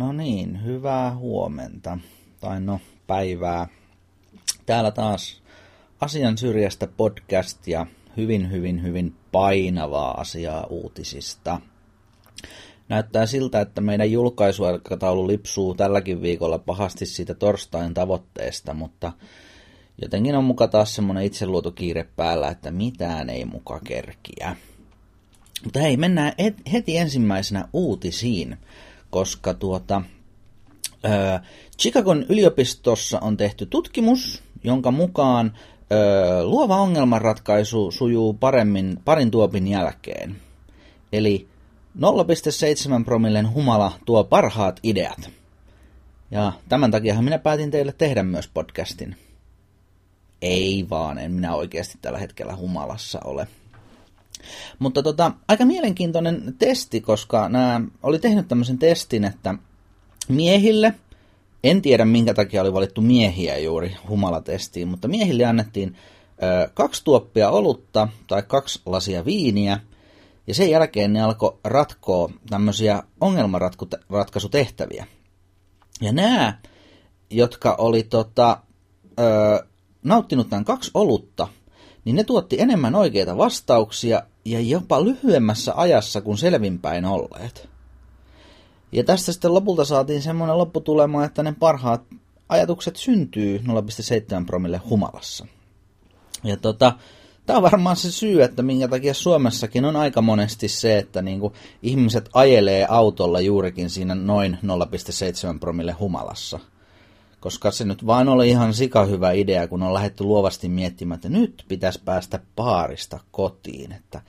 No niin, hyvää huomenta. Tai no, päivää. Täällä taas asian syrjästä podcast ja hyvin, hyvin, hyvin painavaa asiaa uutisista. Näyttää siltä, että meidän julkaisuaikataulu lipsuu tälläkin viikolla pahasti siitä torstain tavoitteesta, mutta jotenkin on muka taas semmoinen itseluotokiire päällä, että mitään ei muka kerkiä. Mutta hei, mennään heti ensimmäisenä uutisiin koska tuota, ää, Chicagon yliopistossa on tehty tutkimus, jonka mukaan ää, luova ongelmanratkaisu sujuu paremmin parin tuopin jälkeen. Eli 0,7 promillen humala tuo parhaat ideat. Ja tämän takia minä päätin teille tehdä myös podcastin. Ei vaan, en minä oikeasti tällä hetkellä humalassa ole. Mutta tota, aika mielenkiintoinen testi, koska nämä oli tehnyt tämmöisen testin, että miehille, en tiedä minkä takia oli valittu miehiä juuri humalatestiin, mutta miehille annettiin ö, kaksi tuoppia olutta tai kaksi lasia viiniä, ja sen jälkeen ne alkoi ratkoa tämmöisiä ongelmanratkaisutehtäviä. Ja nämä, jotka oli tota, ö, nauttinut tämän kaksi olutta, niin ne tuotti enemmän oikeita vastauksia ja jopa lyhyemmässä ajassa kuin selvinpäin olleet. Ja tästä sitten lopulta saatiin semmoinen lopputulema, että ne parhaat ajatukset syntyy 0,7 promille humalassa. Ja tota, tämä on varmaan se syy, että minkä takia Suomessakin on aika monesti se, että niinku ihmiset ajelee autolla juurikin siinä noin 0,7 promille humalassa – koska se nyt vain oli ihan sika hyvä idea, kun on lähdetty luovasti miettimään, että nyt pitäisi päästä paarista kotiin, että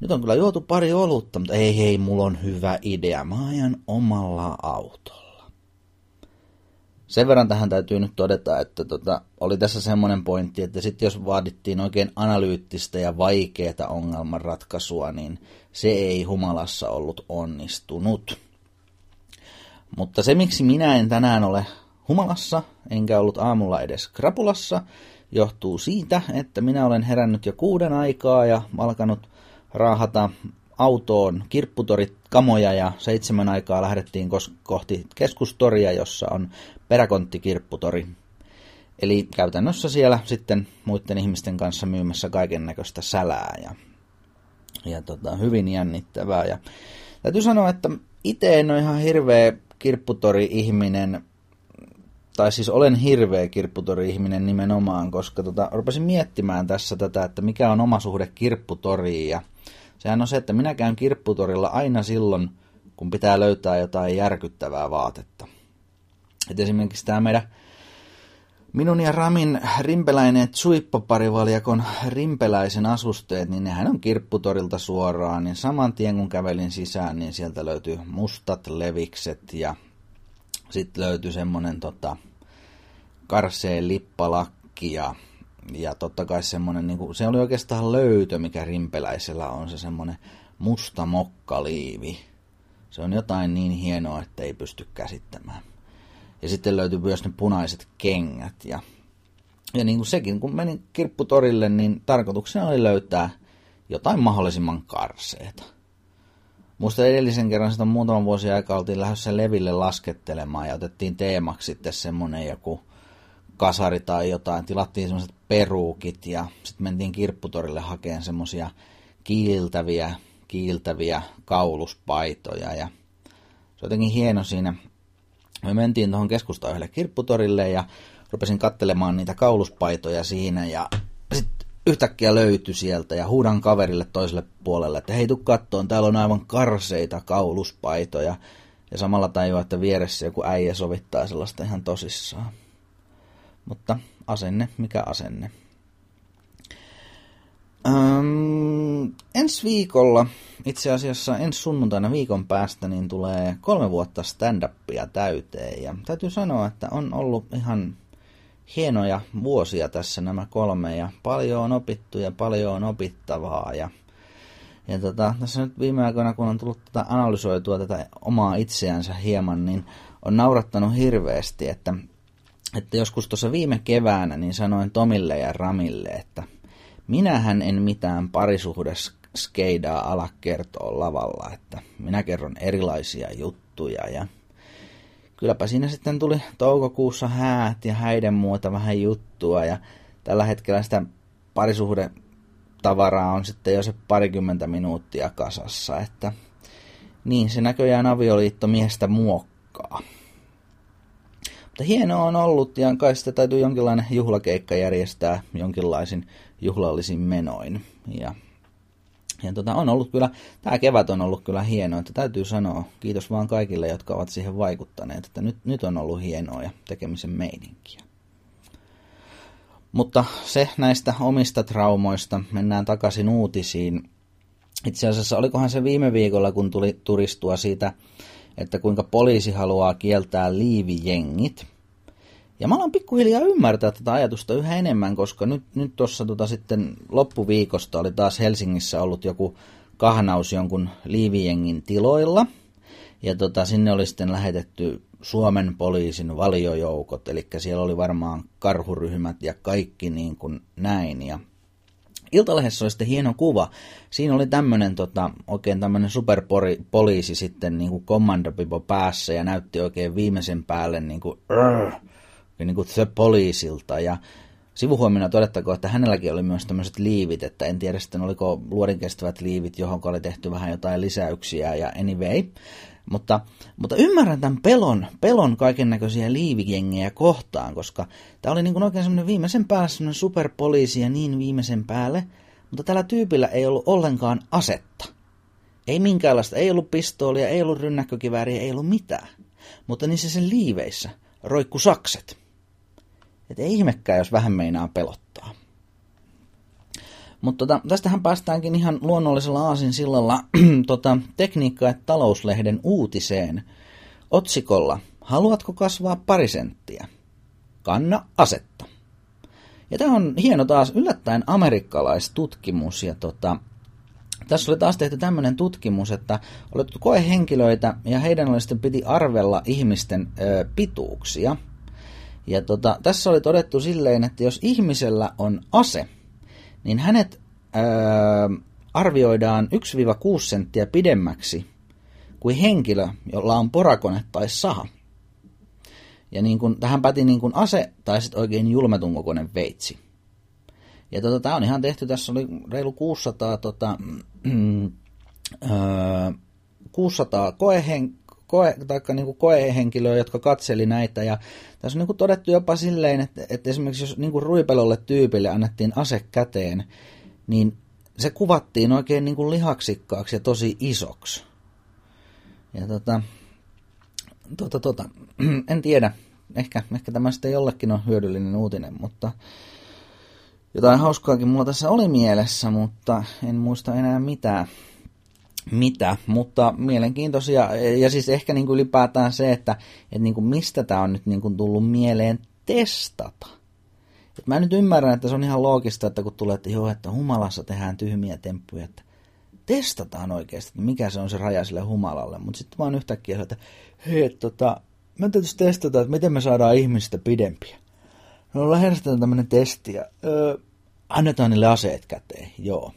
nyt on kyllä juotu pari olutta, mutta ei hei, mulla on hyvä idea, mä ajan omalla autolla. Sen verran tähän täytyy nyt todeta, että tota, oli tässä semmoinen pointti, että sitten jos vaadittiin oikein analyyttistä ja vaikeaa ongelmanratkaisua, niin se ei humalassa ollut onnistunut. Mutta se, miksi minä en tänään ole humalassa, enkä ollut aamulla edes krapulassa, johtuu siitä, että minä olen herännyt jo kuuden aikaa ja alkanut raahata autoon kirpputorit kamoja ja seitsemän aikaa lähdettiin kohti keskustoria, jossa on peräkonttikirpputori. Eli käytännössä siellä sitten muiden ihmisten kanssa myymässä kaiken näköistä sälää ja, ja tota, hyvin jännittävää. Ja täytyy sanoa, että itse en ole ihan hirveä kirpputori-ihminen, tai siis olen hirveä kirpputori-ihminen nimenomaan, koska tota, rupesin miettimään tässä tätä, että mikä on oma suhde kirpputoriin. Ja sehän on se, että minä käyn kirpputorilla aina silloin, kun pitää löytää jotain järkyttävää vaatetta. Et esimerkiksi tämä meidän minun ja Ramin rimpeläinen suippoparivaljakon rimpeläisen asusteet, niin nehän on kirpputorilta suoraan, niin saman tien kun kävelin sisään, niin sieltä löytyy mustat levikset ja sitten löytyi semmonen tota, karseen lippalakki ja, ja totta kai semmonen, niin se oli oikeastaan löytö, mikä rimpeläisellä on, se semmonen musta mokkaliivi. Se on jotain niin hienoa, että ei pysty käsittämään. Ja sitten löytyi myös ne punaiset kengät. Ja, ja niin kuin sekin, kun menin kirpputorille, niin tarkoituksena oli löytää jotain mahdollisimman karseeta. Muista edellisen kerran sitä muutaman vuosi aikaa oltiin lähdössä leville laskettelemaan ja otettiin teemaksi sitten semmonen joku kasari tai jotain. Tilattiin semmoiset peruukit ja sitten mentiin kirpputorille hakemaan semmosia kiiltäviä, kiiltäviä kauluspaitoja ja se jotenkin hieno siinä. Me mentiin tuohon keskustaan yhdelle kirpputorille ja rupesin kattelemaan niitä kauluspaitoja siinä ja sitten yhtäkkiä löytyi sieltä ja huudan kaverille toiselle puolelle, että hei tuu kattoon, täällä on aivan karseita kauluspaitoja. Ja samalla tajua, että vieressä joku äijä sovittaa sellaista ihan tosissaan. Mutta asenne, mikä asenne. Öm, ensi viikolla, itse asiassa ensi sunnuntaina viikon päästä, niin tulee kolme vuotta stand-upia täyteen. Ja täytyy sanoa, että on ollut ihan hienoja vuosia tässä nämä kolme ja paljon on opittu ja paljon on opittavaa ja, ja tota, tässä nyt viime aikoina kun on tullut tätä analysoitua tätä omaa itseänsä hieman, niin on naurattanut hirveästi, että, että joskus tuossa viime keväänä niin sanoin Tomille ja Ramille, että minähän en mitään parisuhdeskeidaa ala kertoa lavalla, että minä kerron erilaisia juttuja ja kylläpä siinä sitten tuli toukokuussa häät ja häiden muuta vähän juttua ja tällä hetkellä sitä parisuhde tavaraa on sitten jo se parikymmentä minuuttia kasassa, että niin se näköjään avioliitto miestä muokkaa. Mutta hienoa on ollut ja kai sitä täytyy jonkinlainen juhlakeikka järjestää jonkinlaisin juhlallisin menoin. Ja, ja tota, on ollut kyllä, tämä kevät on ollut kyllä hienoa, että täytyy sanoa kiitos vaan kaikille, jotka ovat siihen vaikuttaneet, että nyt, nyt on ollut hienoa ja tekemisen meininkiä. Mutta se näistä omista traumoista, mennään takaisin uutisiin. Itse asiassa olikohan se viime viikolla, kun tuli turistua siitä, että kuinka poliisi haluaa kieltää liivijengit. Ja mä aloin pikkuhiljaa ymmärtää tätä ajatusta yhä enemmän, koska nyt, nyt tuossa tota sitten loppuviikosta oli taas Helsingissä ollut joku kahnaus jonkun liivijengin tiloilla. Ja tota, sinne oli sitten lähetetty Suomen poliisin valiojoukot, eli siellä oli varmaan karhuryhmät ja kaikki niin kuin näin. Ja Iltalehdessä oli sitten hieno kuva. Siinä oli tämmöinen tota, oikein tämmöinen superpoliisi sitten niin kuin päässä ja näytti oikein viimeisen päälle niin kuin, rrr, niin kuin the poliisilta. Ja sivuhuomiona todettakoon, että hänelläkin oli myös tämmöiset liivit, että en tiedä sitten oliko luodin kestävät liivit, johon oli tehty vähän jotain lisäyksiä ja anyway. Mutta, mutta ymmärrän tämän pelon, pelon kaiken näköisiä liivijengejä kohtaan, koska tämä oli niin kuin oikein semmoinen viimeisen päälle semmoinen superpoliisi ja niin viimeisen päälle, mutta tällä tyypillä ei ollut ollenkaan asetta. Ei minkäänlaista, ei ollut pistoolia, ei ollut rynnäkkökivääriä, ei ollut mitään. Mutta niissä sen liiveissä roikku sakset. Et ei ihmekään, jos vähän meinaa pelottaa. Mutta tota, tästähän päästäänkin ihan luonnollisella aasinsillalla tota, tekniikka- ja talouslehden uutiseen otsikolla Haluatko kasvaa pari senttiä? Kanna asetta. Ja tämä on hieno taas yllättäen amerikkalaistutkimus. Ja tota, tässä oli taas tehty tämmöinen tutkimus, että oli koehenkilöitä ja heidän oli sitten piti arvella ihmisten ö, pituuksia. Ja tota, tässä oli todettu silleen, että jos ihmisellä on ase, niin hänet öö, arvioidaan 1-6 senttiä pidemmäksi kuin henkilö, jolla on porakone tai saha. Ja niin kun, tähän päti niin kun ase tai sitten oikein julmetun kokoinen veitsi. Ja tota, tämä on ihan tehty, tässä oli reilu 600, tota, öö, 600 koehen, koe, taikka niin kuin koehenkilöä, jotka katseli näitä. Ja tässä on niin kuin todettu jopa silleen, että, että esimerkiksi jos niin kuin ruipelolle tyypille annettiin ase käteen, niin se kuvattiin oikein niin kuin lihaksikkaaksi ja tosi isoksi. Ja tota, tota, tota, en tiedä, ehkä, ehkä tämä sitten jollekin on hyödyllinen uutinen, mutta jotain hauskaakin mulla tässä oli mielessä, mutta en muista enää mitään mitä, mutta mielenkiintoisia, ja siis ehkä niin kuin ylipäätään se, että, että niin kuin mistä tämä on nyt niin kuin tullut mieleen testata. Et mä nyt ymmärrän, että se on ihan loogista, että kun tulee, että joo, että humalassa tehdään tyhmiä temppuja, että testataan oikeasti, että mikä se on se raja sille humalalle, mutta sitten vaan yhtäkkiä että hei, tota, mä täytyisi testata, että miten me saadaan ihmistä pidempiä. No lähdetään tämmöinen testi ja öö, annetaan niille aseet käteen, joo.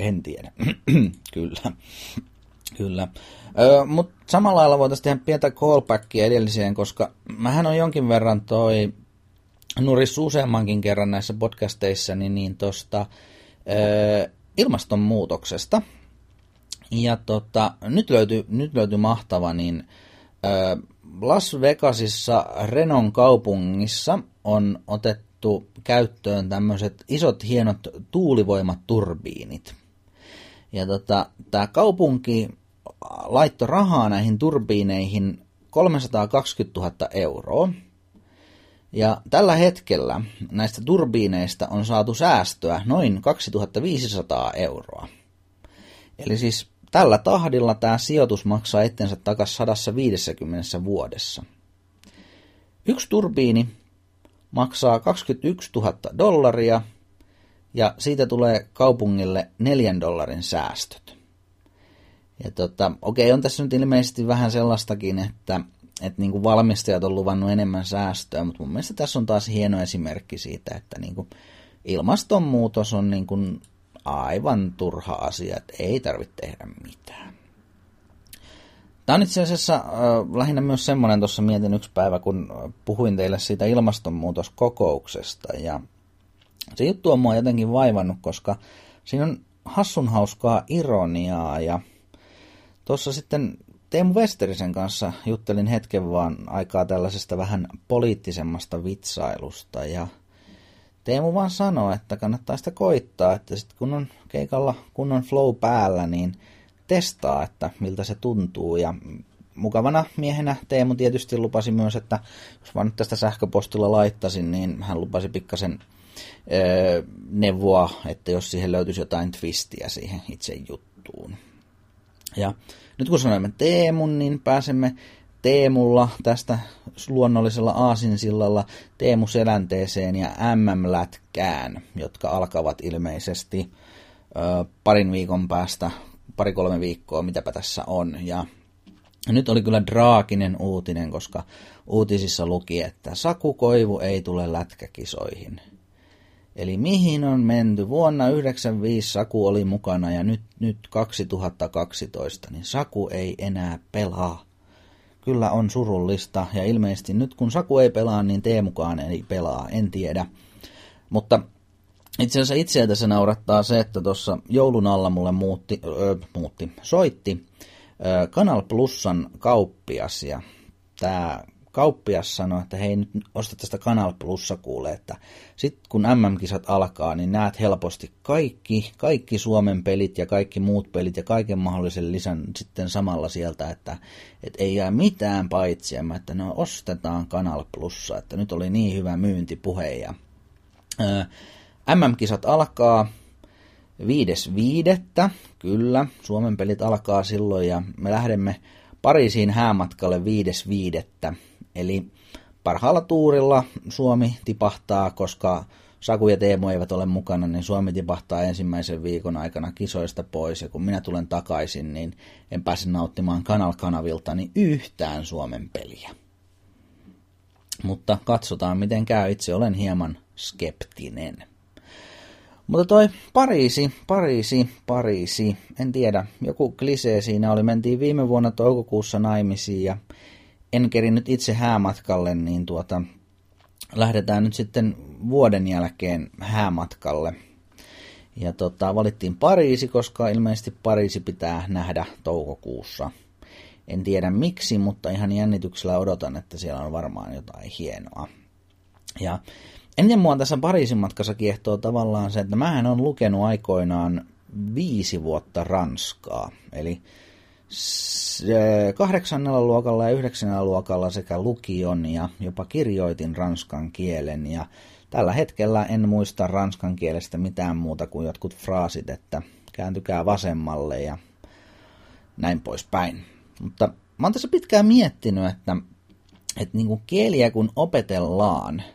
En tiedä. Kyllä. Kyllä. Öö, Mutta samalla lailla voitaisiin tehdä pientä callbackia edelliseen, koska mähän on jonkin verran toi nurissu useammankin kerran näissä podcasteissa niin, niin tosta, öö, ilmastonmuutoksesta. Ja tota, nyt löytyy, nyt löytyy mahtava, niin öö, Las Vegasissa Renon kaupungissa on otettu käyttöön tämmöiset isot hienot tuulivoimaturbiinit. Ja tota, tämä kaupunki laittoi rahaa näihin turbiineihin 320 000 euroa. Ja tällä hetkellä näistä turbiineista on saatu säästöä noin 2500 euroa. Eli siis tällä tahdilla tämä sijoitus maksaa itsensä takaisin 150 vuodessa. Yksi turbiini maksaa 21 000 dollaria ja siitä tulee kaupungille neljän dollarin säästöt. Ja tota, okei, on tässä nyt ilmeisesti vähän sellaistakin, että, että niin kuin valmistajat on luvannut enemmän säästöä, mutta mun mielestä tässä on taas hieno esimerkki siitä, että niin kuin ilmastonmuutos on niin kuin aivan turha asia, että ei tarvitse tehdä mitään. Tämä on itse asiassa äh, lähinnä myös semmoinen, tuossa mietin yksi päivä, kun puhuin teille siitä ilmastonmuutoskokouksesta. Ja se juttu on mua jotenkin vaivannut, koska siinä on hassun hauskaa ironiaa. Ja tuossa sitten Teemu Westerisen kanssa juttelin hetken vaan aikaa tällaisesta vähän poliittisemmasta vitsailusta. Ja Teemu vaan sanoi, että kannattaa sitä koittaa, että sitten kun on keikalla kunnon flow päällä, niin – testaa, että miltä se tuntuu. Ja mukavana miehenä Teemu tietysti lupasi myös, että jos vaan nyt tästä sähköpostilla laittasin, niin hän lupasi pikkasen neuvoa, että jos siihen löytyisi jotain twistiä siihen itse juttuun. Ja nyt kun sanoimme Teemun, niin pääsemme Teemulla tästä luonnollisella aasinsillalla Teemu Selänteeseen ja MM-lätkään, jotka alkavat ilmeisesti ö, parin viikon päästä pari-kolme viikkoa, mitäpä tässä on. Ja nyt oli kyllä draakinen uutinen, koska uutisissa luki, että Saku Koivu ei tule lätkäkisoihin. Eli mihin on menty? Vuonna 1995 Saku oli mukana ja nyt, nyt 2012, niin Saku ei enää pelaa. Kyllä on surullista ja ilmeisesti nyt kun Saku ei pelaa, niin Teemukaan ei pelaa, en tiedä. Mutta itse asiassa itseä se naurattaa se, että tuossa joulun alla mulle muutti, öö, muutti soitti öö, Kanal Plusan kauppias ja tämä kauppias sanoi, että hei nyt osta tästä Kanal Plussa kuule, että sitten kun MM-kisat alkaa, niin näet helposti kaikki, kaikki Suomen pelit ja kaikki muut pelit ja kaiken mahdollisen lisän sitten samalla sieltä, että, että ei jää mitään paitsi, että no ostetaan Kanal Plussa, että nyt oli niin hyvä myyntipuhe ja öö, MM-kisat alkaa 5.5. Kyllä, Suomen pelit alkaa silloin ja me lähdemme Pariisiin häämatkalle 5.5. Eli parhaalla tuurilla Suomi tipahtaa, koska Saku ja Teemu eivät ole mukana, niin Suomi tipahtaa ensimmäisen viikon aikana kisoista pois. Ja kun minä tulen takaisin, niin en pääse nauttimaan Kanal-kanavilta niin yhtään Suomen peliä. Mutta katsotaan miten käy. Itse olen hieman skeptinen. Mutta toi Pariisi, Pariisi, Pariisi, en tiedä, joku klisee siinä oli. Mentiin viime vuonna toukokuussa naimisiin ja en nyt itse häämatkalle, niin tuota, lähdetään nyt sitten vuoden jälkeen häämatkalle. Ja tota, valittiin Pariisi, koska ilmeisesti Pariisi pitää nähdä toukokuussa. En tiedä miksi, mutta ihan jännityksellä odotan, että siellä on varmaan jotain hienoa. Ja Ennen mua tässä Pariisin matkassa kiehtoo tavallaan se, että mähän on lukenut aikoinaan viisi vuotta Ranskaa. Eli kahdeksannella luokalla ja yhdeksännellä luokalla sekä lukion ja jopa kirjoitin ranskan kielen. Ja tällä hetkellä en muista ranskan kielestä mitään muuta kuin jotkut fraasit, että kääntykää vasemmalle ja näin poispäin. Mutta mä oon tässä pitkään miettinyt, että, että niin kuin kieliä kun opetellaan –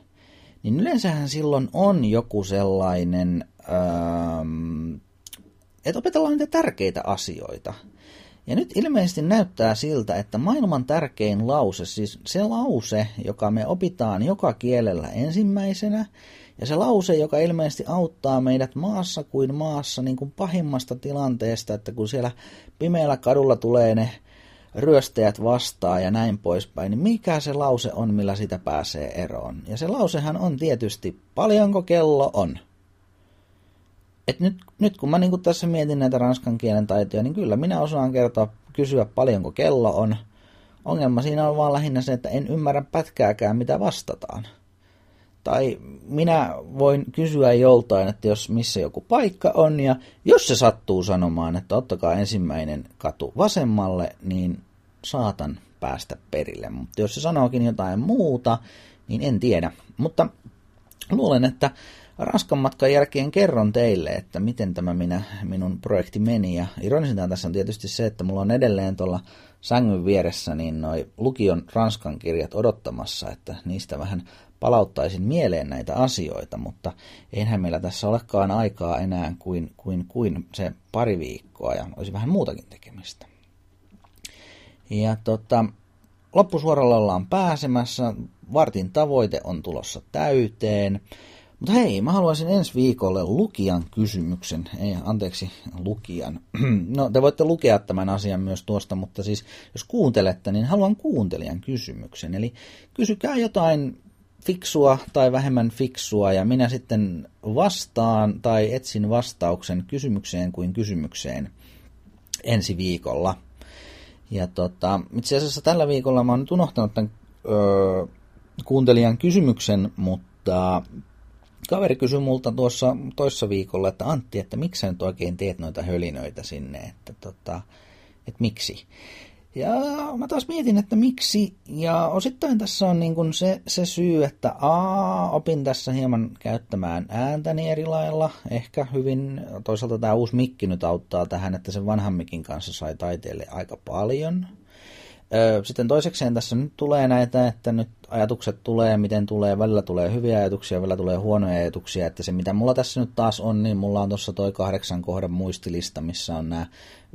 niin yleensähän silloin on joku sellainen, ähm, että opetellaan niitä tärkeitä asioita. Ja nyt ilmeisesti näyttää siltä, että maailman tärkein lause, siis se lause, joka me opitaan joka kielellä ensimmäisenä, ja se lause, joka ilmeisesti auttaa meidät maassa kuin maassa niin kuin pahimmasta tilanteesta, että kun siellä pimeällä kadulla tulee ne ryöstäjät vastaa ja näin poispäin, niin mikä se lause on, millä sitä pääsee eroon? Ja se lausehan on tietysti, paljonko kello on? Et nyt, nyt kun mä niin tässä mietin näitä ranskan kielen taitoja, niin kyllä minä osaan kertoa, kysyä paljonko kello on. Ongelma siinä on vaan lähinnä se, että en ymmärrä pätkääkään, mitä vastataan. Tai minä voin kysyä joltain, että jos missä joku paikka on, ja jos se sattuu sanomaan, että ottakaa ensimmäinen katu vasemmalle, niin saatan päästä perille. Mutta jos se sanookin jotain muuta, niin en tiedä. Mutta luulen, että Ranskan matkan jälkeen kerron teille, että miten tämä minä, minun projekti meni. Ja ironisinta tässä on tietysti se, että mulla on edelleen tuolla sängyn vieressä niin noi lukion Ranskan kirjat odottamassa, että niistä vähän palauttaisin mieleen näitä asioita, mutta eihän meillä tässä olekaan aikaa enää kuin, kuin, kuin se pari viikkoa ja olisi vähän muutakin tekemistä. Ja tota, loppusuoralla ollaan pääsemässä, vartin tavoite on tulossa täyteen, Mutta hei, mä haluaisin ensi viikolle lukijan kysymyksen. Ei, anteeksi, lukijan. No, te voitte lukea tämän asian myös tuosta, mutta siis jos kuuntelette, niin haluan kuuntelijan kysymyksen. Eli kysykää jotain fiksua tai vähemmän fiksua, ja minä sitten vastaan tai etsin vastauksen kysymykseen kuin kysymykseen ensi viikolla. Ja tota, itse asiassa tällä viikolla mä oon nyt unohtanut tämän öö, kuuntelijan kysymyksen, mutta kaveri kysyi multa tuossa toissa viikolla, että Antti, että miksi sä nyt oikein teet noita hölinöitä sinne, että, tota, että miksi. Ja mä taas mietin, että miksi, ja osittain tässä on niin kuin se, se syy, että a, opin tässä hieman käyttämään ääntäni eri lailla, ehkä hyvin, toisaalta tämä uusi mikki nyt auttaa tähän, että sen vanhan mikin kanssa sai taiteelle aika paljon, sitten toisekseen tässä nyt tulee näitä, että nyt ajatukset tulee, miten tulee, välillä tulee hyviä ajatuksia, välillä tulee huonoja ajatuksia, että se mitä mulla tässä nyt taas on, niin mulla on tuossa toi kahdeksan kohdan muistilista, missä on nämä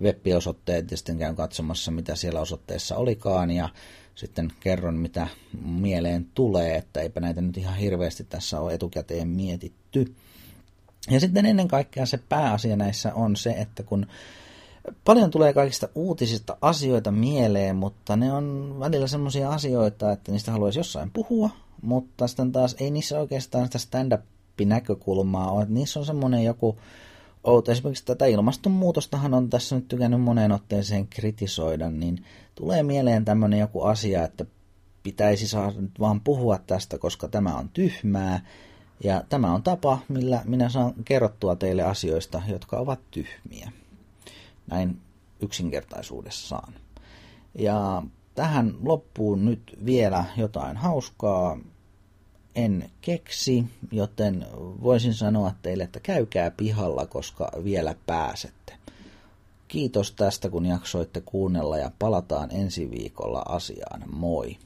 web-osoitteet ja sitten käyn katsomassa, mitä siellä osoitteessa olikaan ja sitten kerron, mitä mieleen tulee, että eipä näitä nyt ihan hirveästi tässä ole etukäteen mietitty. Ja sitten ennen kaikkea se pääasia näissä on se, että kun Paljon tulee kaikista uutisista asioita mieleen, mutta ne on välillä semmoisia asioita, että niistä haluaisi jossain puhua, mutta sitten taas ei niissä oikeastaan sitä stand-up-näkökulmaa ole. Niissä on semmoinen joku outo. Esimerkiksi tätä ilmastonmuutostahan on tässä nyt tykännyt moneen otteeseen kritisoida, niin tulee mieleen tämmöinen joku asia, että pitäisi saada nyt vaan puhua tästä, koska tämä on tyhmää. Ja tämä on tapa, millä minä saan kerrottua teille asioista, jotka ovat tyhmiä näin yksinkertaisuudessaan. Ja tähän loppuun nyt vielä jotain hauskaa en keksi, joten voisin sanoa teille, että käykää pihalla, koska vielä pääsette. Kiitos tästä, kun jaksoitte kuunnella ja palataan ensi viikolla asiaan. Moi!